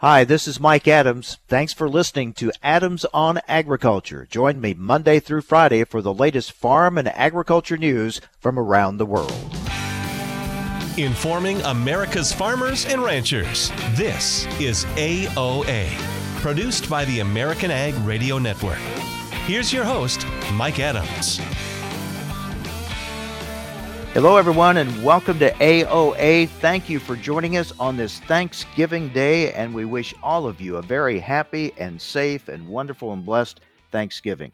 Hi, this is Mike Adams. Thanks for listening to Adams on Agriculture. Join me Monday through Friday for the latest farm and agriculture news from around the world. Informing America's farmers and ranchers. This is AOA, produced by the American Ag Radio Network. Here's your host, Mike Adams. Hello, everyone, and welcome to AOA. Thank you for joining us on this Thanksgiving Day, and we wish all of you a very happy and safe and wonderful and blessed Thanksgiving.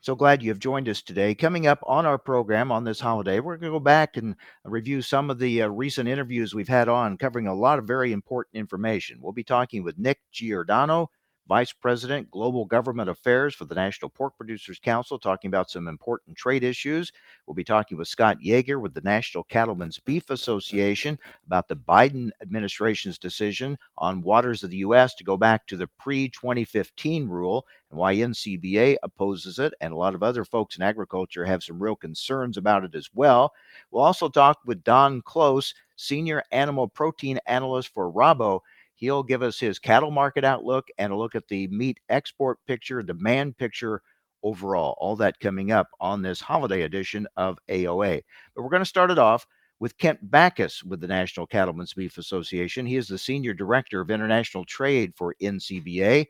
So glad you have joined us today. Coming up on our program on this holiday, we're going to go back and review some of the uh, recent interviews we've had on, covering a lot of very important information. We'll be talking with Nick Giordano, Vice President, Global Government Affairs for the National Pork Producers Council, talking about some important trade issues. We'll be talking with Scott Yager with the National Cattlemen's Beef Association about the Biden administration's decision on waters of the U.S. to go back to the pre 2015 rule and why NCBA opposes it. And a lot of other folks in agriculture have some real concerns about it as well. We'll also talk with Don Close, Senior Animal Protein Analyst for Rabo He'll give us his cattle market outlook and a look at the meat export picture, demand picture overall. All that coming up on this holiday edition of AOA. But we're going to start it off with Kent Bacus with the National Cattlemen's Beef Association. He is the Senior Director of International Trade for NCBA.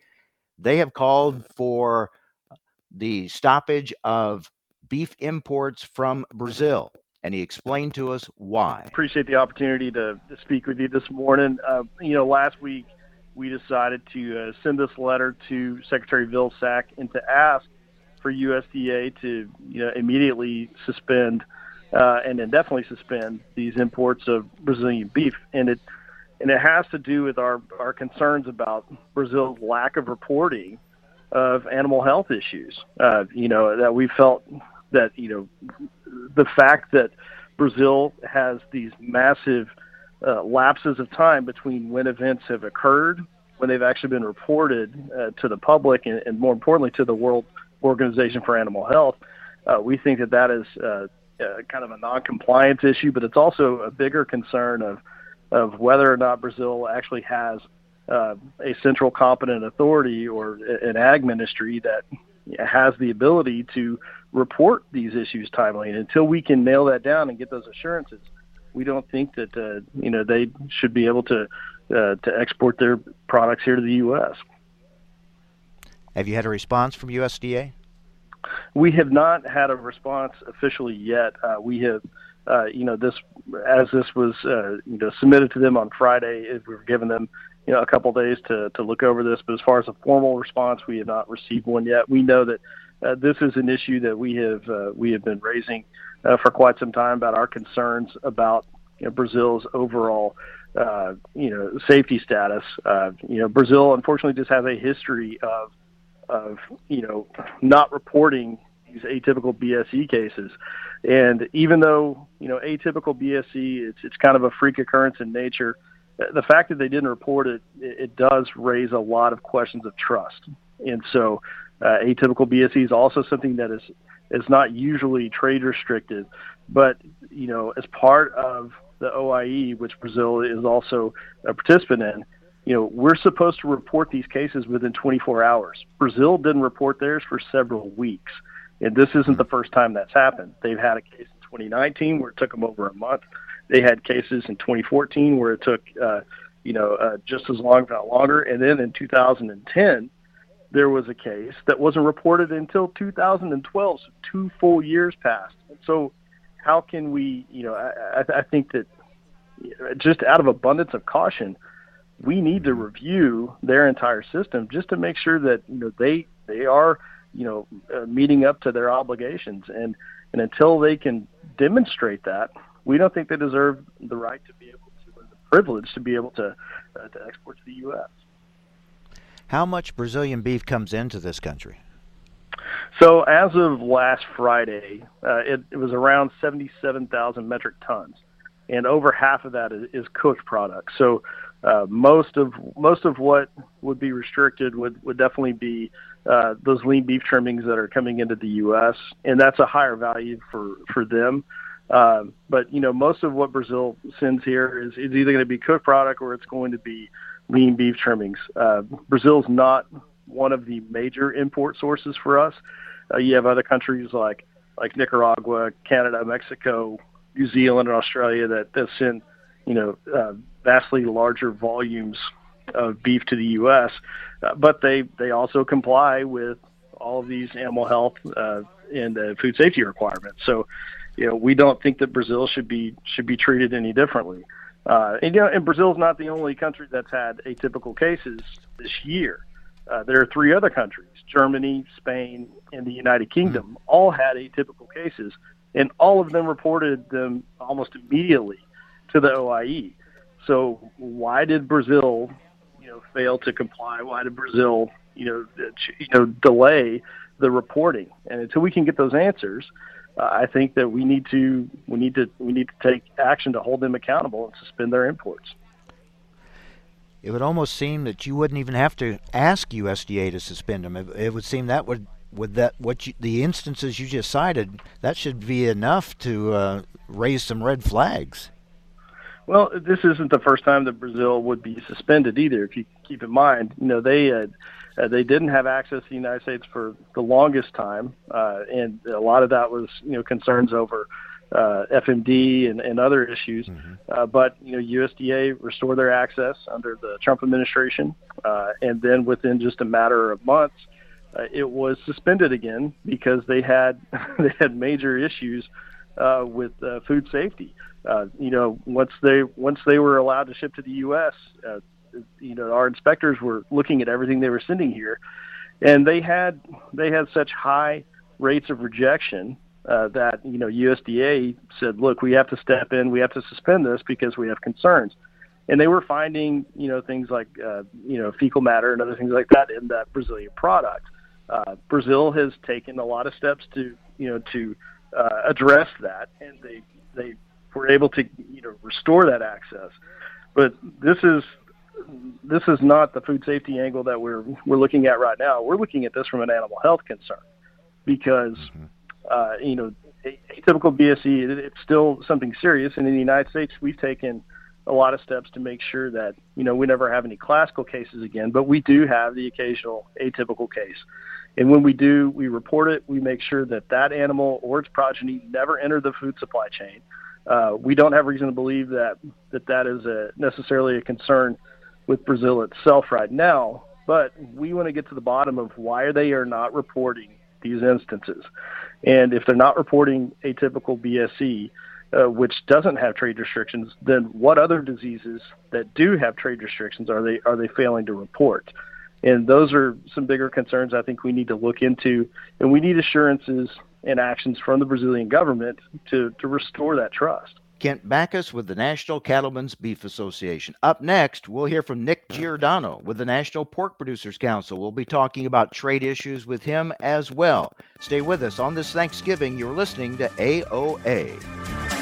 They have called for the stoppage of beef imports from Brazil and he explained to us why. Appreciate the opportunity to, to speak with you this morning. Uh, you know, last week we decided to uh, send this letter to Secretary Vilsack and to ask for USDA to, you know, immediately suspend uh, and indefinitely suspend these imports of Brazilian beef, and it and it has to do with our our concerns about Brazil's lack of reporting of animal health issues. Uh, you know that we felt that you know the fact that Brazil has these massive uh, lapses of time between when events have occurred, when they've actually been reported uh, to the public, and, and, more importantly to the World Organization for Animal Health. Uh, we think that that is uh, uh, kind of a non-compliance issue, but it's also a bigger concern of of whether or not Brazil actually has uh, a central competent authority or an ag ministry that has the ability to report these issues timely. And until we can nail that down and get those assurances, we don't think that uh, you know they should be able to uh, to export their products here to the U.S. Have you had a response from USDA? We have not had a response officially yet. Uh, we have, uh, you know, this as this was, uh, you know, submitted to them on Friday. We were given them you know a couple days to to look over this. But as far as a formal response, we have not received one yet. We know that uh, this is an issue that we have uh, we have been raising uh, for quite some time about our concerns about you know, Brazil's overall uh, you know safety status. Uh, you know Brazil unfortunately just has a history of of you know not reporting these atypical BSE cases. And even though you know atypical BSE, it's it's kind of a freak occurrence in nature the fact that they didn't report it, it does raise a lot of questions of trust. And so, uh, atypical BSE is also something that is is not usually trade restricted, but you know, as part of the OIE, which Brazil is also a participant in, you know, we're supposed to report these cases within 24 hours. Brazil didn't report theirs for several weeks, and this isn't the first time that's happened. They've had a case in 2019 where it took them over a month. They had cases in 2014 where it took, uh, you know, uh, just as long, if not longer. And then in 2010, there was a case that wasn't reported until 2012, so two full years passed. So, how can we, you know, I, I think that just out of abundance of caution, we need to review their entire system just to make sure that you know they they are you know uh, meeting up to their obligations and and until they can demonstrate that we don't think they deserve the right to be able to, or the privilege to be able to, uh, to export to the U.S. How much Brazilian beef comes into this country? So as of last Friday, uh, it, it, was around 77,000 metric tons, and over half of that is, is cooked products. So uh, most of most of what would be restricted would, would definitely be uh, those lean beef trimmings that are coming into the U.S. and that's a higher value for for them. Um, but you know, most of what Brazil sends here is, is either going to be cooked product or it's going to be lean beef trimmings. Uh, Brazil's not one of the major import sources for us. Uh, you have other countries like like Nicaragua, Canada, Mexico, New Zealand, and Australia that that send you know uh, vastly larger volumes of beef to the U.S. Uh, but they they also comply with all of these animal health uh, and uh, food safety requirements. So, you know, we don't think that Brazil should be should be treated any differently. Uh, and you know, and Brazil's not the only country that's had atypical cases this year. Uh, there are three other countries: Germany, Spain, and the United Kingdom. Mm-hmm. All had atypical cases, and all of them reported them almost immediately to the OIE. So why did Brazil, you know, fail to comply? Why did Brazil, you know, you know, delay the reporting? And until we can get those answers, I think that we need to we need to we need to take action to hold them accountable and suspend their imports. It would almost seem that you wouldn't even have to ask USDA to suspend them. It, it would seem that would with that what you, the instances you just cited that should be enough to uh, raise some red flags. Well, this isn't the first time that Brazil would be suspended either. If you keep in mind, you know they uh, uh, they didn't have access to the United States for the longest time, uh, and a lot of that was you know concerns over uh, FMD and, and other issues. Mm-hmm. Uh, but you know USDA restored their access under the Trump administration, uh, and then within just a matter of months, uh, it was suspended again because they had they had major issues uh, with uh, food safety. Uh, you know, once they once they were allowed to ship to the U.S., uh, you know, our inspectors were looking at everything they were sending here, and they had they had such high rates of rejection uh, that you know USDA said, look, we have to step in, we have to suspend this because we have concerns. And they were finding, you know, things like, uh, you know, fecal matter and other things like that in that Brazilian product. Uh, Brazil has taken a lot of steps to, you know, to uh, address that, and they they were able to you know restore that access. But this is this is not the food safety angle that we're we're looking at right now. We're looking at this from an animal health concern because mm-hmm. uh, you know atypical BSE it's still something serious, and in the United States we've taken a lot of steps to make sure that you know we never have any classical cases again, but we do have the occasional atypical case. And when we do, we report it. We make sure that that animal or its progeny never enter the food supply chain. Uh, we don't have reason to believe that that, that is a, necessarily a concern with Brazil itself right now. But we want to get to the bottom of why they are not reporting these instances. And if they're not reporting atypical BSE, uh, which doesn't have trade restrictions, then what other diseases that do have trade restrictions are they are they failing to report? And those are some bigger concerns I think we need to look into, and we need assurances and actions from the Brazilian government to, to restore that trust. Kent Bacus with the National Cattlemen's Beef Association. Up next, we'll hear from Nick Giordano with the National Pork Producers Council. We'll be talking about trade issues with him as well. Stay with us on this Thanksgiving. You're listening to AOA.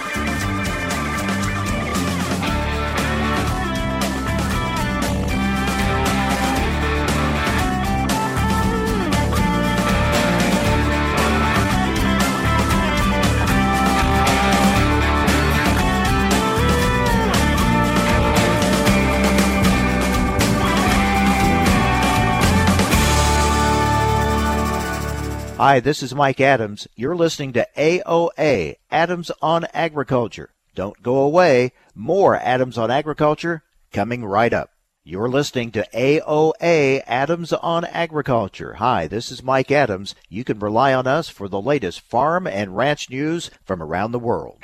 Hi, this is Mike Adams. You're listening to AOA, Adams on Agriculture. Don't go away. More Adams on Agriculture coming right up. You're listening to AOA, Adams on Agriculture. Hi, this is Mike Adams. You can rely on us for the latest farm and ranch news from around the world.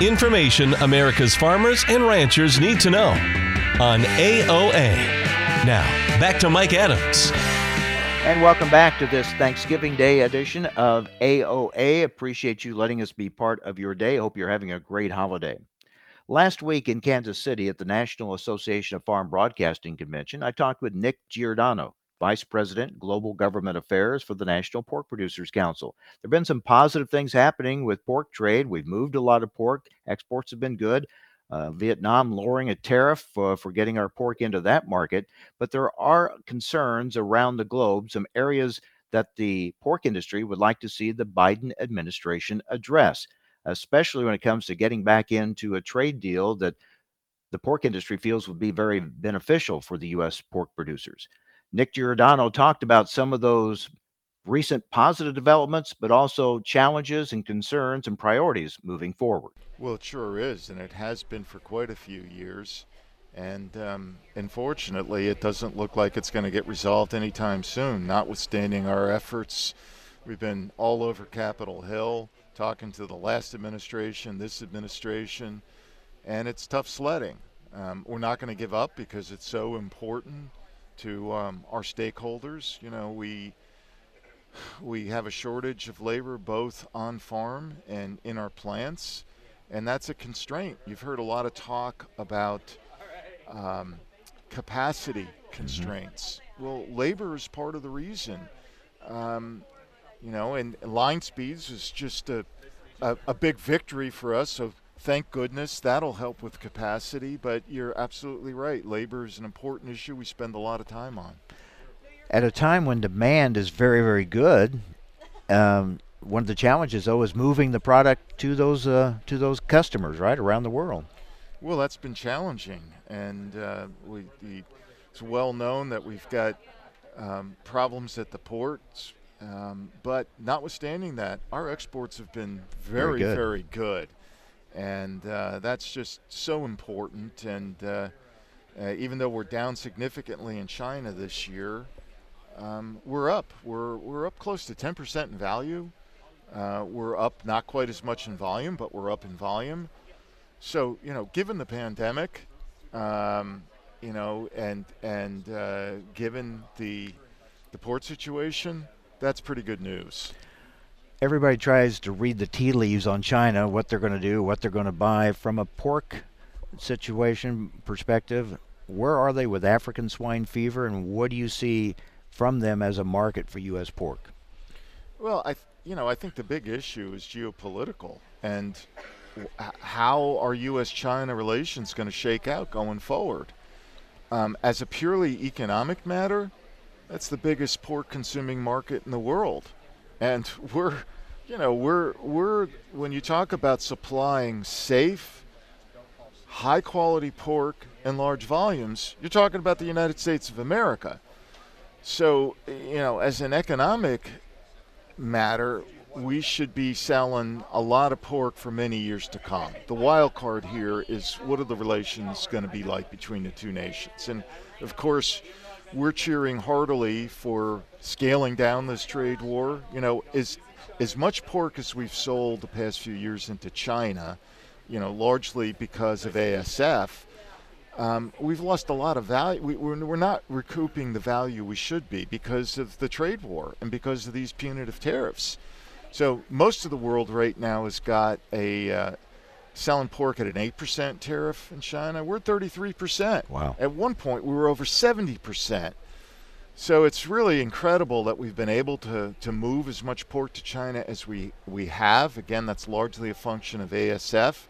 Information America's farmers and ranchers need to know on AOA. Now, back to Mike Adams. And welcome back to this Thanksgiving Day edition of AOA. Appreciate you letting us be part of your day. Hope you're having a great holiday. Last week in Kansas City at the National Association of Farm Broadcasting Convention, I talked with Nick Giordano, Vice President, Global Government Affairs for the National Pork Producers Council. There have been some positive things happening with pork trade. We've moved a lot of pork. Exports have been good uh, Vietnam lowering a tariff for, for getting our pork into that market. But there are concerns around the globe, some areas that the pork industry would like to see the Biden administration address. especially when it comes to getting back into a trade deal that the pork industry feels would be very beneficial for the U.S. pork producers. Nick Giordano talked about some of those recent positive developments, but also challenges and concerns and priorities moving forward. Well, it sure is, and it has been for quite a few years. And um, unfortunately, it doesn't look like it's going to get resolved anytime soon, notwithstanding our efforts. We've been all over Capitol Hill talking to the last administration, this administration, and it's tough sledding. Um, we're not going to give up because it's so important to um, our stakeholders. You know, we we have a shortage of labor both on farm and in our plants, and that's a constraint. You've heard a lot of talk about um, capacity mm-hmm. constraints. Mm-hmm. Well, labor is part of the reason. Um, you know, and line speeds is just a, a, a big victory for us. So thank goodness that'll help with capacity. But you're absolutely right. Labor is an important issue we spend a lot of time on at a time when demand is very, very good. Um, one of the challenges, though, is moving the product to those uh, to those customers right around the world. Well, that's been challenging, and uh, we, the, it's well known that we've got um, problems at the ports. Um, but notwithstanding that, our exports have been very, very good, very good. and uh, that's just so important. And uh, uh, even though we're down significantly in China this year, um, we're up. We're we're up close to 10% in value. Uh, we're up not quite as much in volume, but we're up in volume. So you know, given the pandemic, um, you know, and and uh, given the the port situation, that's pretty good news. Everybody tries to read the tea leaves on China, what they're going to do, what they're going to buy. From a pork situation perspective, where are they with African swine fever, and what do you see from them as a market for U.S. pork? Well, I you know I think the big issue is geopolitical and how are U.S.-China relations going to shake out going forward? Um, as a purely economic matter, that's the biggest pork-consuming market in the world, and we're you know we're we're when you talk about supplying safe high quality pork in large volumes you're talking about the united states of america so, you know, as an economic matter, we should be selling a lot of pork for many years to come. The wild card here is what are the relations going to be like between the two nations? And of course, we're cheering heartily for scaling down this trade war. You know, as as much pork as we've sold the past few years into China, you know, largely because of ASF, um, we've lost a lot of value. We, we're, we're not recouping the value we should be because of the trade war and because of these punitive tariffs. So most of the world right now has got a uh, selling pork at an 8% tariff in China. We're 33%. Wow. At one point, we were over 70%. So it's really incredible that we've been able to, to move as much pork to China as we, we have. Again, that's largely a function of ASF.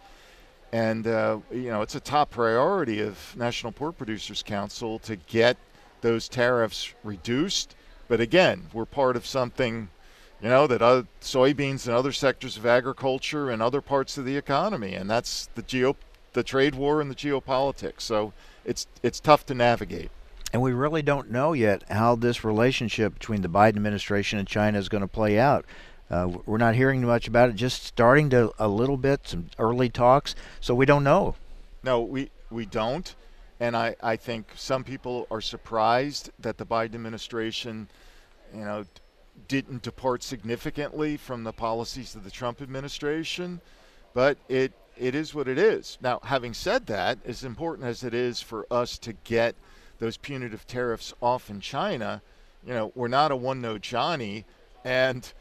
And, uh, you know, it's a top priority of National Pork Producers Council to get those tariffs reduced. But again, we're part of something, you know, that other soybeans and other sectors of agriculture and other parts of the economy, and that's the geo, the trade war and the geopolitics. So it's it's tough to navigate. And we really don't know yet how this relationship between the Biden administration and China is going to play out. Uh, we're not hearing much about it. Just starting to a little bit, some early talks. So we don't know. No, we we don't, and I I think some people are surprised that the Biden administration, you know, didn't depart significantly from the policies of the Trump administration, but it it is what it is. Now, having said that, as important as it is for us to get those punitive tariffs off in China, you know, we're not a one-note Johnny, and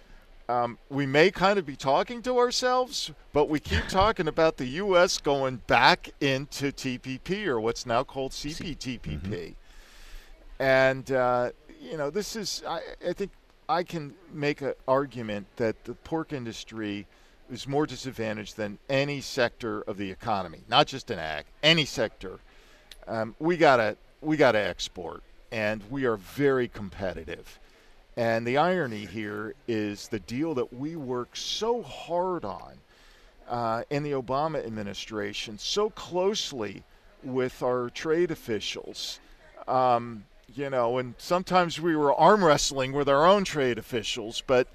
um, we may kind of be talking to ourselves, but we keep talking about the U.S. going back into TPP or what's now called CPTPP. Mm-hmm. And, uh, you know, this is, I, I think I can make an argument that the pork industry is more disadvantaged than any sector of the economy, not just an ag, any sector. Um, we gotta we gotta export, and we are very competitive. And the irony here is the deal that we work so hard on uh, in the Obama administration so closely with our trade officials. Um, you know, and sometimes we were arm wrestling with our own trade officials, but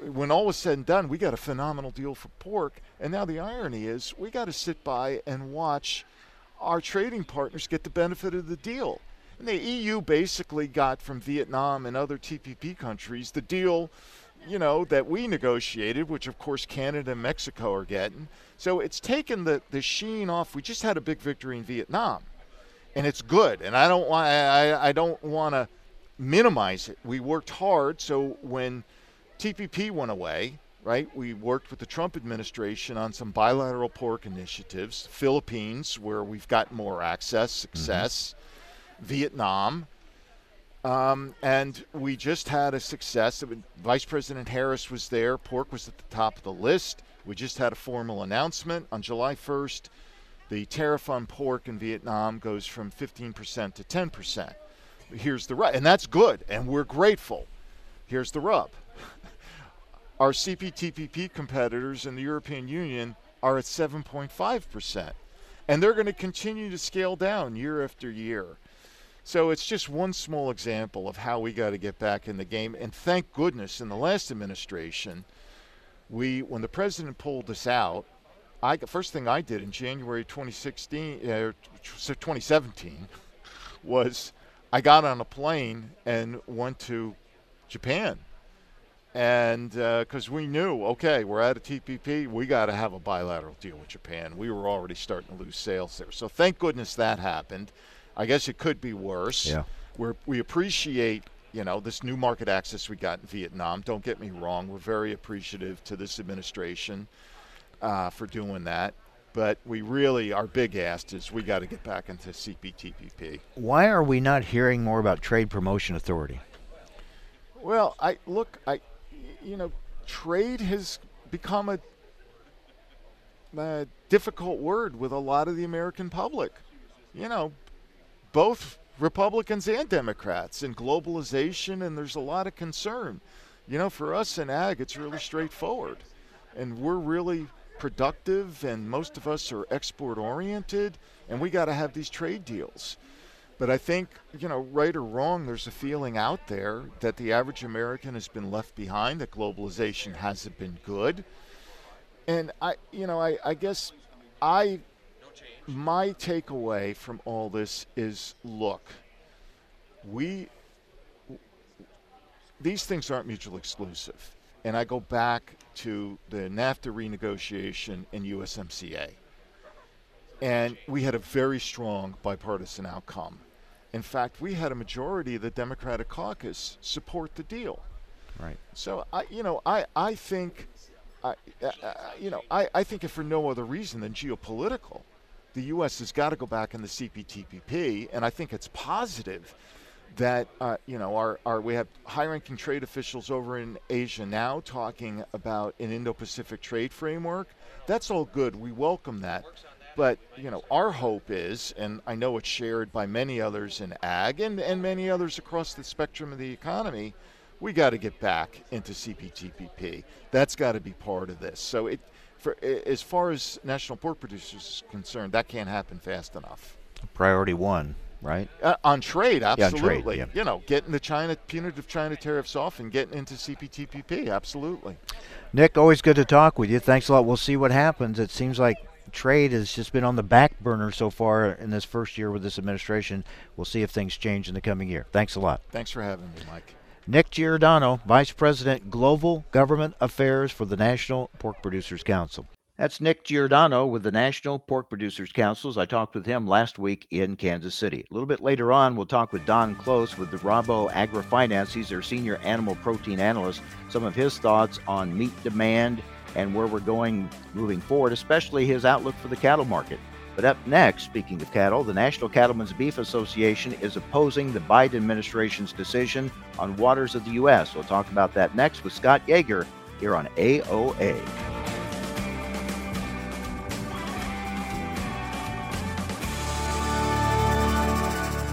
when all was said and done, we got a phenomenal deal for pork. And now the irony is we got to sit by and watch our trading partners get the benefit of the deal. And the EU basically got from Vietnam and other TPP countries the deal, you know, that we negotiated, which of course Canada and Mexico are getting. So it's taken the, the sheen off. We just had a big victory in Vietnam, and it's good. And I don't want I, I don't want to minimize it. We worked hard, so when TPP went away, right? We worked with the Trump administration on some bilateral pork initiatives. Philippines, where we've got more access, mm-hmm. success. Mm-hmm. Vietnam. Um, and we just had a success. Vice President Harris was there. Pork was at the top of the list. We just had a formal announcement on July 1st. The tariff on pork in Vietnam goes from 15% to 10%. Here's the rub, and that's good, and we're grateful. Here's the rub our CPTPP competitors in the European Union are at 7.5%. And they're going to continue to scale down year after year. So it's just one small example of how we got to get back in the game. And thank goodness in the last administration, we when the president pulled us out, I first thing I did in January 2016, uh, 2017, was I got on a plane and went to Japan and because uh, we knew, okay, we're at a TPP, we got to have a bilateral deal with Japan. We were already starting to lose sales there, so thank goodness that happened. I guess it could be worse. Yeah, we we appreciate you know this new market access we got in Vietnam. Don't get me wrong, we're very appreciative to this administration uh, for doing that. But we really, our big ask is we got to get back into CPTPP. Why are we not hearing more about Trade Promotion Authority? Well, I look, I you know, trade has become a, a difficult word with a lot of the American public. You know, both Republicans and Democrats and globalization, and there's a lot of concern. You know, for us in ag, it's really straightforward. And we're really productive, and most of us are export oriented, and we got to have these trade deals. But I think, you know, right or wrong, there's a feeling out there that the average American has been left behind, that globalization hasn't been good. And I, you know, I, I guess I, my takeaway from all this is look, we, these things aren't mutually exclusive. And I go back to the NAFTA renegotiation and USMCA. And we had a very strong bipartisan outcome. In fact, we had a majority of the Democratic caucus support the deal. Right. So I, you know, I, I think, I, uh, uh, you know, I, I think if for no other reason than geopolitical, the U.S. has got to go back in the CPTPP, and I think it's positive that uh, you know our, our we have high-ranking trade officials over in Asia now talking about an Indo-Pacific trade framework. That's all good. We welcome that. But you know, our hope is, and I know it's shared by many others in ag and, and many others across the spectrum of the economy, we got to get back into CPTPP. That's got to be part of this. So it, for as far as national pork producers is concerned, that can't happen fast enough. Priority one, right? Uh, on trade, absolutely. Yeah, trade, yeah. You know, getting the China punitive China tariffs off and getting into CPTPP, absolutely. Nick, always good to talk with you. Thanks a lot. We'll see what happens. It seems like trade has just been on the back burner so far in this first year with this administration. We'll see if things change in the coming year. Thanks a lot. Thanks for having me, Mike. Nick Giordano, Vice President, Global Government Affairs for the National Pork Producers Council. That's Nick Giordano with the National Pork Producers Councils. I talked with him last week in Kansas City. A little bit later on, we'll talk with Don Close with the Rabo AgriFinance. He's their senior animal protein analyst. Some of his thoughts on meat demand and where we're going moving forward, especially his outlook for the cattle market. But up next, speaking of cattle, the National Cattlemen's Beef Association is opposing the Biden administration's decision on waters of the U.S. We'll talk about that next with Scott Yager here on AOA.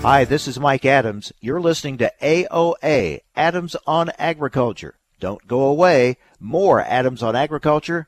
Hi, this is Mike Adams. You're listening to AOA, Adams on Agriculture. Don't go away. More Adams on Agriculture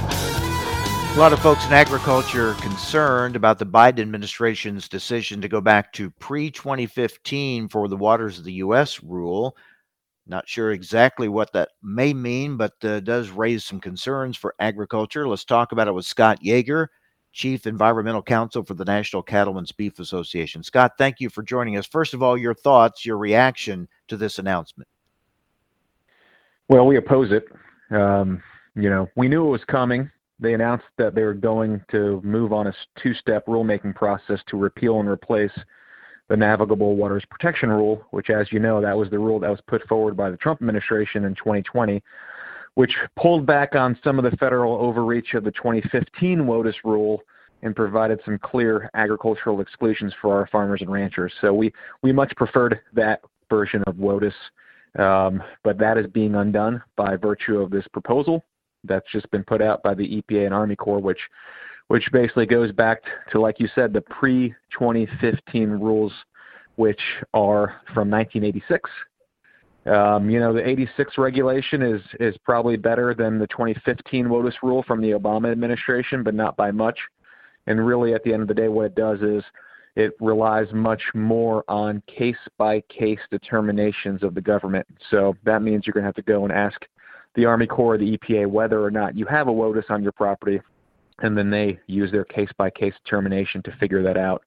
A lot of folks in agriculture are concerned about the Biden administration's decision to go back to pre 2015 for the Waters of the U.S. rule. Not sure exactly what that may mean, but uh, does raise some concerns for agriculture. Let's talk about it with Scott Yager, Chief Environmental Counsel for the National Cattlemen's Beef Association. Scott, thank you for joining us. First of all, your thoughts, your reaction to this announcement. Well, we oppose it. Um, you know, we knew it was coming they announced that they were going to move on a two-step rulemaking process to repeal and replace the Navigable Waters Protection Rule, which, as you know, that was the rule that was put forward by the Trump administration in 2020, which pulled back on some of the federal overreach of the 2015 WOTUS rule and provided some clear agricultural exclusions for our farmers and ranchers. So we, we much preferred that version of WOTUS, um, but that is being undone by virtue of this proposal that's just been put out by the EPA and Army Corps, which which basically goes back to, like you said, the pre 2015 rules, which are from 1986. Um, you know, the 86 regulation is is probably better than the 2015 WOTUS rule from the Obama administration, but not by much. And really, at the end of the day, what it does is it relies much more on case by case determinations of the government. So that means you're going to have to go and ask the Army Corps or the EPA whether or not you have a WOTUS on your property, and then they use their case by case determination to figure that out.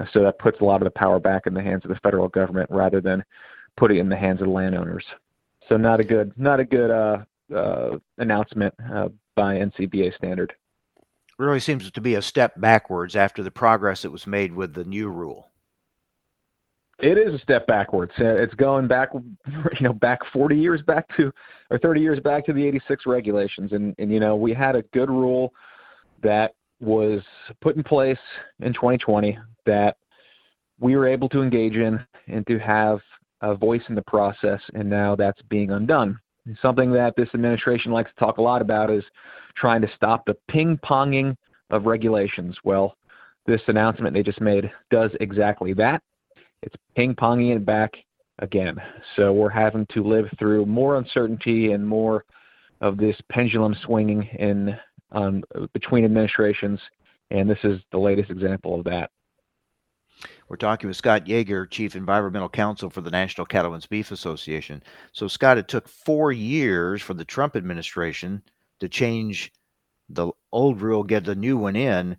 Uh, so that puts a lot of the power back in the hands of the federal government rather than putting it in the hands of the landowners. So not a good not a good uh, uh, announcement uh, by NCBA standard. Really seems to be a step backwards after the progress that was made with the new rule. It is a step backwards. Uh, it's going back, you know, back 40 years back to, or 30 years back to the 86 regulations. And, and you know, we had a good rule that was put in place in 2020 that we were able to engage in and to have a voice in the process. And now that's being undone. Something that this administration likes to talk a lot about is trying to stop the ping ponging of regulations. Well, this announcement they just made does exactly that it's ping ponging it back again. So we're having to live through more uncertainty and more of this pendulum swinging in um, between administrations, and this is the latest example of that. We're talking with Scott Yager, Chief Environmental Counsel for the National Cattlemen's Beef Association. So, Scott, it took four years for the Trump administration to change the old rule, get the new one in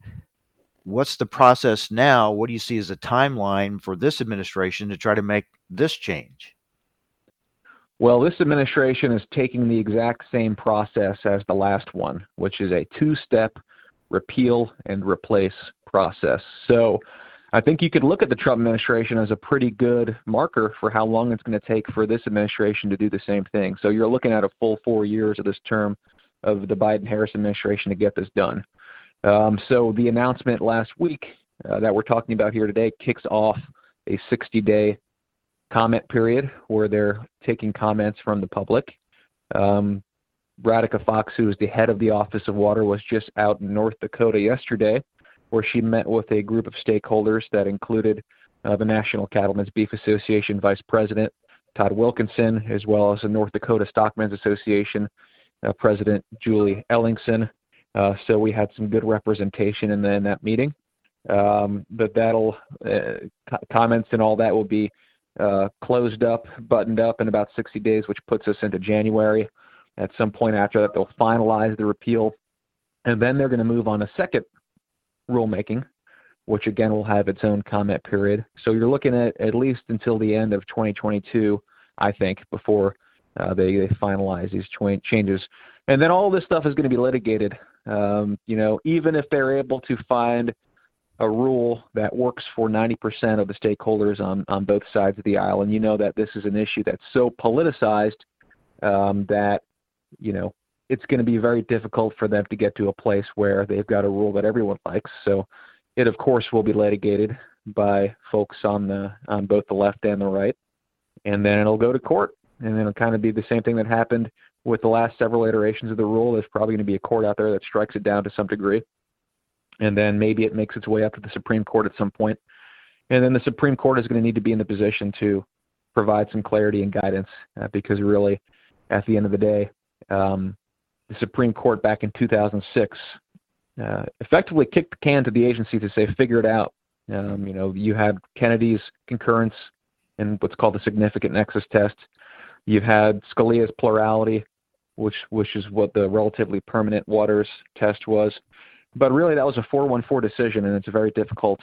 what's the process now? What do you see as a timeline for this administration to try to make this change? Well, this administration is taking the exact same process as the last one, which is a two step repeal and replace process. So I think you could look at the Trump administration as a pretty good marker for how long it's going to take for this administration to do the same thing. So you're looking at a full four years of this term of the Biden Harris administration to get this done. Um, so the announcement last week uh, that we're talking about here today kicks off a 60-day comment period where they're taking comments from the public. Um, Fox, who is the head of the Office of Water, was just out in North Dakota yesterday, where she met with a group of stakeholders that included uh, the National Cattlemen's Beef Association Vice President Todd Wilkinson, as well as the North Dakota Stockmen's Association uh, President Julie Ellingson, uh, so we had some good representation in, the, in that meeting. Um, but that'll uh, comments and all that will be uh, closed up, buttoned up in about 60 days, which puts us into January. At some point after that, they'll finalize the repeal, and then they're going to move on a second rulemaking, which again will have its own comment period. So you're looking at at least until the end of 2022, I think, before uh, they, they finalize these changes. And then all this stuff is going to be litigated um, you know, even if they're able to find a rule that works for 90% of the stakeholders on, on both sides of the aisle, and you know that this is an issue that's so politicized um, that, you know, it's going to be very difficult for them to get to a place where they've got a rule that everyone likes. So it, of course, will be litigated by folks on the on both the left and the right. and then it'll go to court, and then it'll kind of be the same thing that happened with the last several iterations of the rule. There's probably going to be a court out there that strikes it down to some degree, and then maybe it makes its way up to the Supreme Court at some point. and then the Supreme Court is going to need to be in the position to provide some clarity and guidance uh, because really, at the end of the day, um, the Supreme Court back in 2006 uh, effectively kicked the can to the agency to say, figure it out. Um, you know, you had Kennedy's concurrence in what's called the significant nexus test. You've had Scalia's plurality, which which is what the relatively permanent waters test was. But really, that was a 4-1-4 decision, and it's very difficult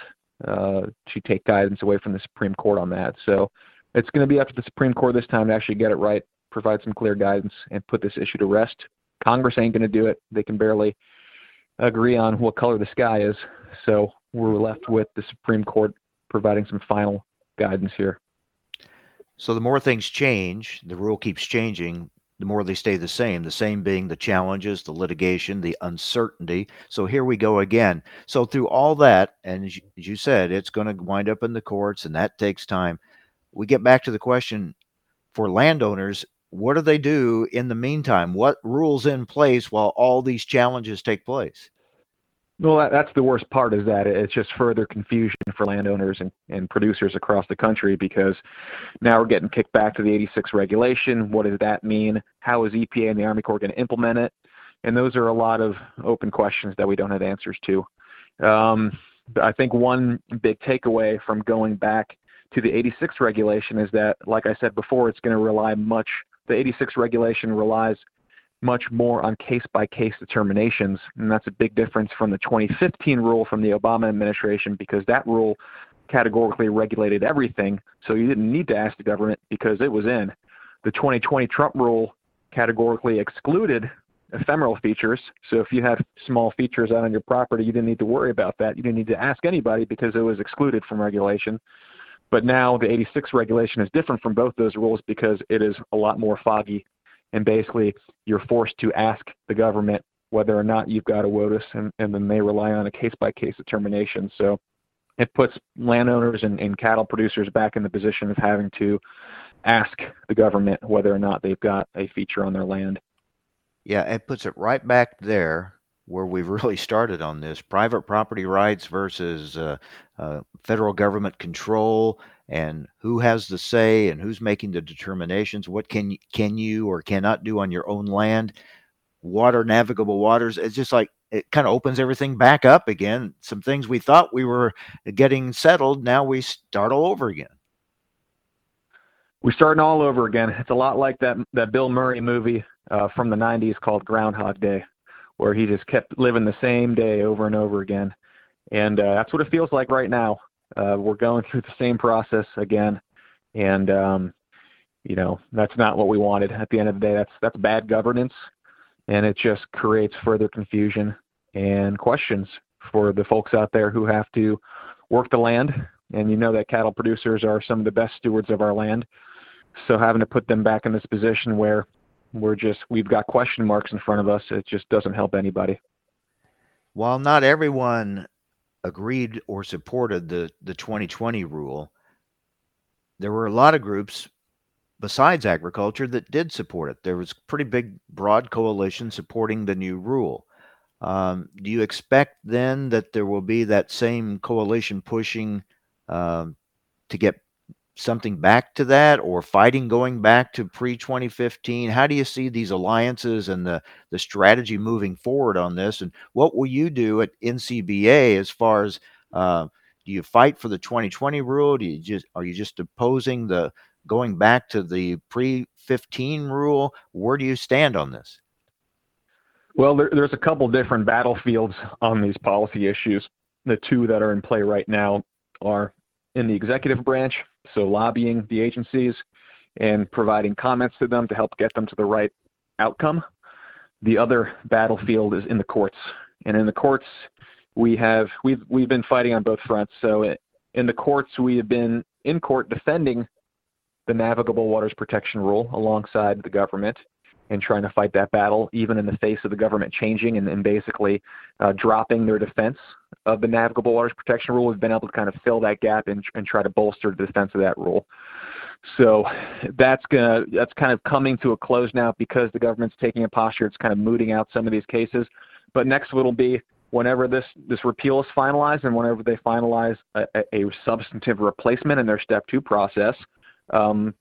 uh, to take guidance away from the Supreme Court on that. So it's going to be up to the Supreme Court this time to actually get it right, provide some clear guidance, and put this issue to rest. Congress ain't going to do it. They can barely agree on what color the sky is. So we're left with the Supreme Court providing some final guidance here. So the more things change, the rule keeps changing, the more they stay the same, the same being the challenges, the litigation, the uncertainty. So here we go again. So through all that, and as you said, it's going to wind up in the courts, and that takes time. We get back to the question for landowners what do they do in the meantime? What rules in place while all these challenges take place? Well, that, that's the worst part is that it's just further confusion for landowners and, and producers across the country because now we're getting kicked back to the 86 regulation. What does that mean? How is EPA and the Army Corps going to implement it? And those are a lot of open questions that we don't have answers to. Um, I think one big takeaway from going back to the 86 regulation is that, like I said before, it's going to rely much, the 86 regulation relies much more on case by case determinations. And that's a big difference from the 2015 rule from the Obama administration because that rule categorically regulated everything. So you didn't need to ask the government because it was in. The 2020 Trump rule categorically excluded ephemeral features. So if you had small features out on your property, you didn't need to worry about that. You didn't need to ask anybody because it was excluded from regulation. But now the 86 regulation is different from both those rules because it is a lot more foggy and basically you're forced to ask the government whether or not you've got a WOTUS, and, and then they rely on a case-by-case determination. So it puts landowners and, and cattle producers back in the position of having to ask the government whether or not they've got a feature on their land. Yeah, it puts it right back there where we've really started on this private property rights versus uh, uh, federal government control and who has the say and who's making the determinations what can can you or cannot do on your own land water navigable waters it's just like it kind of opens everything back up again. Some things we thought we were getting settled now we start all over again. We're starting all over again. It's a lot like that that bill murray movie uh, from the 90s called groundhog day where he just kept living the same day over and over again. And uh, that's what it feels like right now uh, we're going through the same process again, and um, you know that's not what we wanted. At the end of the day, that's that's bad governance, and it just creates further confusion and questions for the folks out there who have to work the land. And you know that cattle producers are some of the best stewards of our land. So having to put them back in this position where we're just we've got question marks in front of us, it just doesn't help anybody. While not everyone agreed or supported the, the 2020 rule, there were a lot of groups besides agriculture that did support it. There was pretty big, broad coalition supporting the new rule. Um, do you expect then that there will be that same coalition pushing um, to get something back to that or fighting going back to pre 2015 how do you see these alliances and the the strategy moving forward on this? And what will you do at ncba as far as uh, do you fight for the 2020 rule? Do you just are you just opposing the going back to the pre 15 rule? Where do you stand on this? Well there, there's a couple different battlefields on these policy issues. The two that are in play right now are in the executive branch so lobbying the agencies and providing comments to them to help get them to the right outcome. The other battlefield is in the courts, and in the courts we have we've we've been fighting on both fronts. So in the courts we have been in court defending the navigable waters protection rule alongside the government and trying to fight that battle, even in the face of the government changing and, and basically uh, dropping their defense of the navigable waters protection rule. We've been able to kind of fill that gap and, and try to bolster the defense of that rule. So that's gonna that's kind of coming to a close now because the government's taking a posture. It's kind of mooting out some of these cases. But next it'll be whenever this this repeal is finalized and whenever they finalize a, a substantive replacement in their step two process. Um,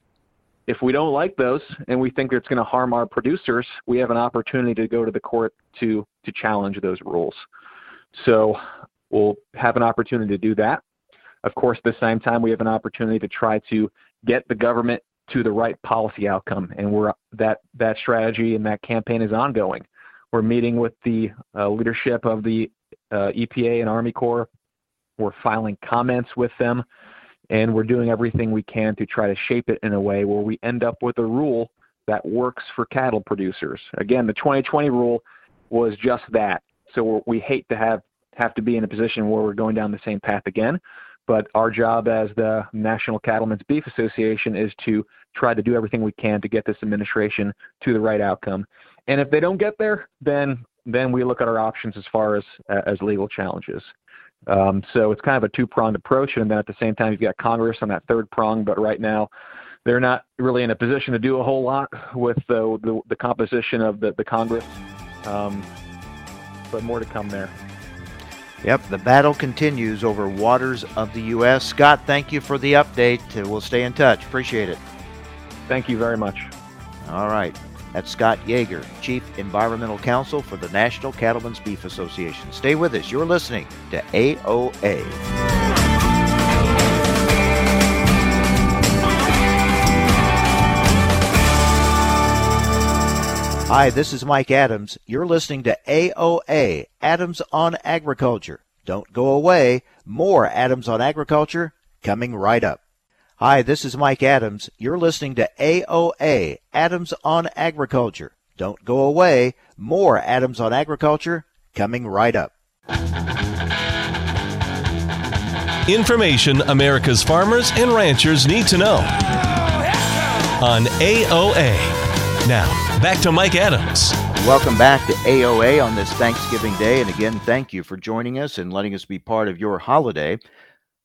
if we don't like those and we think it's going to harm our producers, we have an opportunity to go to the court to to challenge those rules. So we'll have an opportunity to do that. Of course, at the same time, we have an opportunity to try to get the government to the right policy outcome, and we're that that strategy and that campaign is ongoing. We're meeting with the uh, leadership of the uh, EPA and Army Corps. We're filing comments with them, and we're doing everything we can to try to shape it in a way where we end up with a rule that works for cattle producers. Again, the 2020 rule was just that. So we hate to have have to be in a position where we're going down the same path again. But our job as the National Cattlemen's Beef Association is to try to do everything we can to get this administration to the right outcome. And if they don't get there, then then we look at our options as far as as legal challenges. Um, so it's kind of a two-pronged approach, and then at the same time you've got Congress on that third prong. But right now, they're not really in a position to do a whole lot with the the, the composition of the the Congress. Um, but more to come there. Yep, the battle continues over waters of the U.S. Scott, thank you for the update. We'll stay in touch. Appreciate it. Thank you very much. All right. That's Scott Yager, Chief Environmental Counsel for the National Cattlemen's Beef Association. Stay with us. You're listening to AOA. Hi, this is Mike Adams. You're listening to AOA, Adams on Agriculture. Don't go away. More Adams on Agriculture coming right up. Hi, this is Mike Adams. You're listening to AOA, Adams on Agriculture. Don't go away. More Adams on Agriculture coming right up. Information America's farmers and ranchers need to know on AOA. Now, back to Mike Adams. Welcome back to AOA on this Thanksgiving Day. And again, thank you for joining us and letting us be part of your holiday.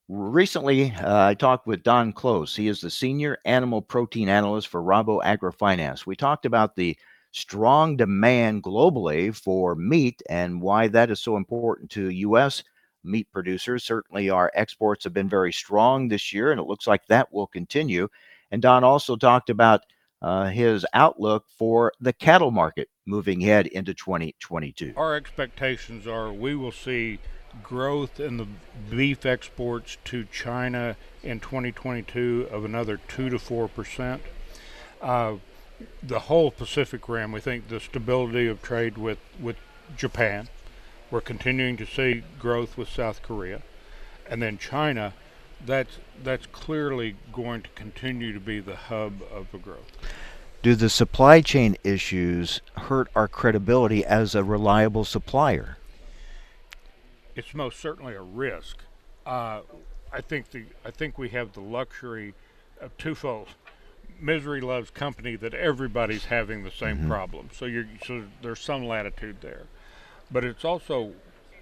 Recently, uh, I talked with Don Close. He is the senior animal protein analyst for Rabo AgriFinance. We talked about the strong demand globally for meat and why that is so important to U.S. meat producers. Certainly, our exports have been very strong this year, and it looks like that will continue. And Don also talked about uh, his outlook for the cattle market moving ahead into 2022. Our expectations are we will see growth in the beef exports to China in 2022 of another 2 to 4 percent. Uh, the whole Pacific Rim, we think the stability of trade with, with Japan. We're continuing to see growth with South Korea. And then China, that's that's clearly going to continue to be the hub of the growth. Do the supply chain issues hurt our credibility as a reliable supplier? It's most certainly a risk. Uh, I think the I think we have the luxury of twofold. Misery loves company that everybody's having the same mm-hmm. problem. So you so there's some latitude there, but it's also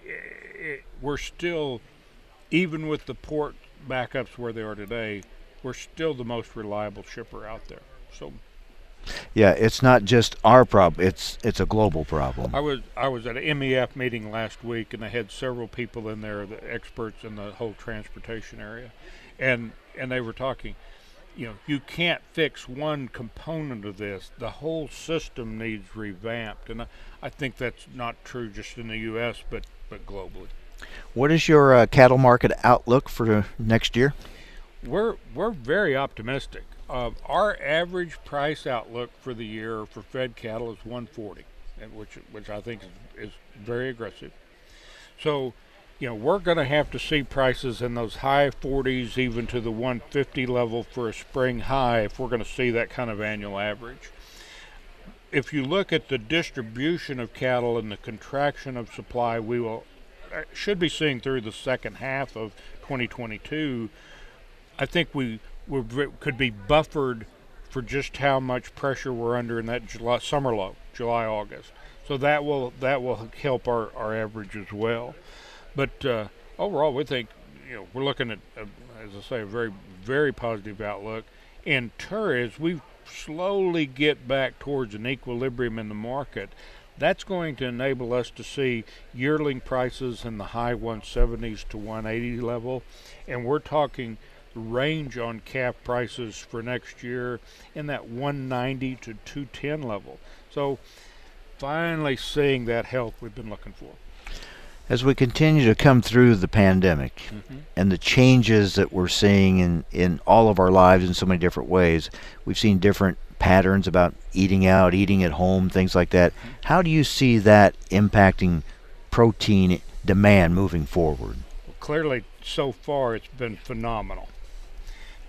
it, we're still even with the port backups where they are today, we're still the most reliable shipper out there. So yeah, it's not just our problem; it's it's a global problem. I was I was at an MEF meeting last week, and they had several people in there, the experts in the whole transportation area, and and they were talking. You know, you can't fix one component of this. The whole system needs revamped, and I, I think that's not true just in the U.S. but but globally. What is your uh, cattle market outlook for next year? We're we're very optimistic. Uh, our average price outlook for the year for fed cattle is 140, which which I think is, is very aggressive. So, you know, we're going to have to see prices in those high 40s, even to the 150 level for a spring high, if we're going to see that kind of annual average. If you look at the distribution of cattle and the contraction of supply, we will uh, should be seeing through the second half of 2022. I think we we could be buffered for just how much pressure we're under in that July, summer low, July August. So that will that will help our, our average as well. But uh, overall, we think you know we're looking at, uh, as I say, a very very positive outlook. enter as we slowly get back towards an equilibrium in the market, that's going to enable us to see yearling prices in the high 170s to 180 level, and we're talking range on calf prices for next year in that 190 to 210 level. So finally seeing that health we've been looking for. As we continue to come through the pandemic mm-hmm. and the changes that we're seeing in, in all of our lives in so many different ways, we've seen different patterns about eating out, eating at home, things like that. Mm-hmm. How do you see that impacting protein demand moving forward? Well, clearly, so far, it's been phenomenal.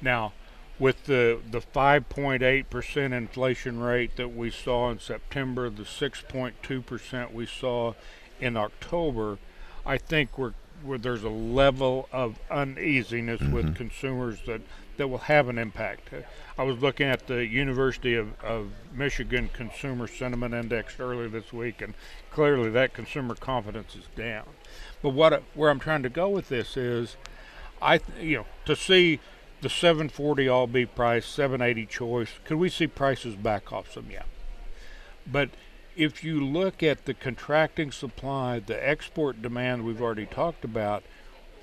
Now, with the the 5.8% inflation rate that we saw in September, the 6.2% we saw in October, I think we're where there's a level of uneasiness mm-hmm. with consumers that, that will have an impact. I was looking at the University of, of Michigan Consumer Sentiment Index earlier this week, and clearly that consumer confidence is down. But what where I'm trying to go with this is, I you know to see the 740 all beef price, 780 choice. Could we see prices back off some? Yeah. But if you look at the contracting supply, the export demand we've already talked about,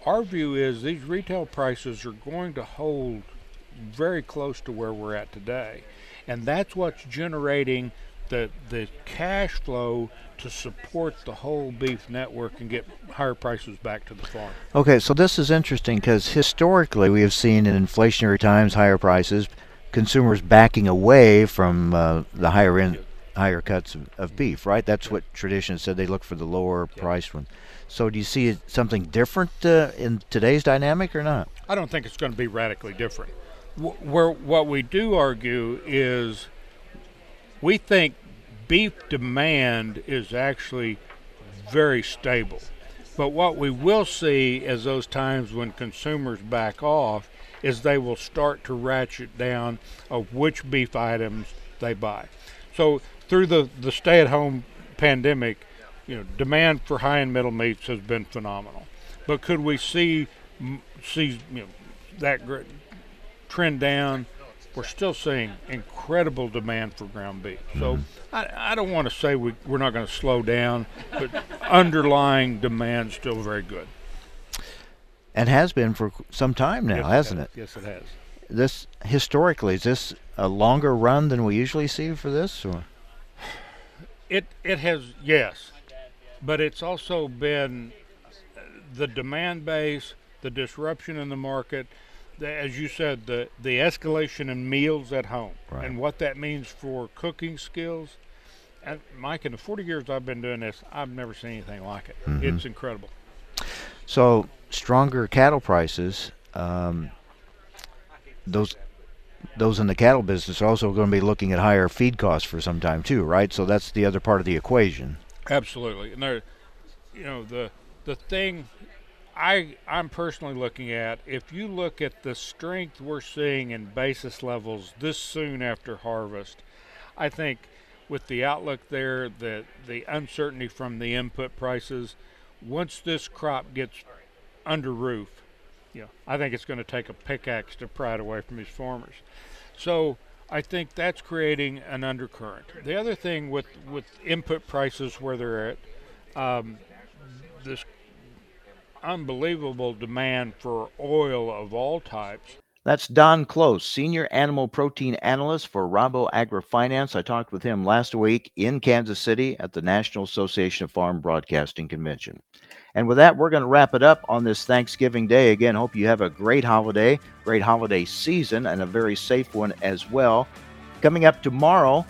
our view is these retail prices are going to hold very close to where we're at today. And that's what's generating the the cash flow to support the whole beef network and get higher prices back to the farm. Okay, so this is interesting because historically we have seen in inflationary times higher prices, consumers backing away from uh, the higher end, higher cuts of, of, beef, right? That's what tradition said. They look for the lower priced one. So do you see something different uh, in today's dynamic or not? I don't think it's going to be radically different. Where what we do argue is we think beef demand is actually very stable. But what we will see is those times when consumers back off is they will start to ratchet down of which beef items they buy. So through the, the stay at home pandemic, you know, demand for high and middle meats has been phenomenal. But could we see see you know, that trend down we're still seeing incredible demand for ground beef. So mm-hmm. I, I, don't want to say we, we're not going to slow down, but underlying demand still very good. And has been for some time now, yes, hasn't it, it? Yes, it has. This historically is this a longer run than we usually see for this, or? It it has yes, but it's also been the demand base, the disruption in the market as you said, the the escalation in meals at home right. and what that means for cooking skills. And Mike, in the 40 years I've been doing this, I've never seen anything like it. Mm-hmm. It's incredible. So stronger cattle prices. Um, those those in the cattle business are also going to be looking at higher feed costs for some time too, right? So that's the other part of the equation. Absolutely, and there, you know, the the thing I I'm personally looking at if you look at the strength we're seeing in basis levels this soon after harvest, I think with the outlook there, the the uncertainty from the input prices, once this crop gets under roof, know, I think it's going to take a pickaxe to pry it away from these farmers. So I think that's creating an undercurrent. The other thing with with input prices where they're at, um, this unbelievable demand for oil of all types. That's Don Close, Senior Animal Protein Analyst for Rabo AgriFinance. I talked with him last week in Kansas City at the National Association of Farm Broadcasting Convention. And with that, we're going to wrap it up on this Thanksgiving Day. Again, hope you have a great holiday, great holiday season, and a very safe one as well. Coming up tomorrow,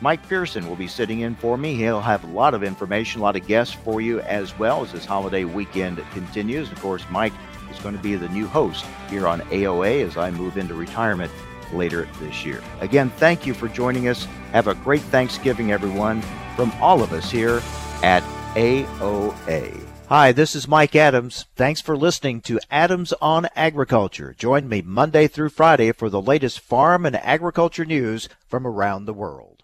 Mike Pearson will be sitting in for me. He'll have a lot of information, a lot of guests for you as well as this holiday weekend continues. Of course, Mike is going to be the new host here on AOA as I move into retirement later this year. Again, thank you for joining us. Have a great Thanksgiving, everyone, from all of us here at AOA. Hi, this is Mike Adams. Thanks for listening to Adams on Agriculture. Join me Monday through Friday for the latest farm and agriculture news from around the world.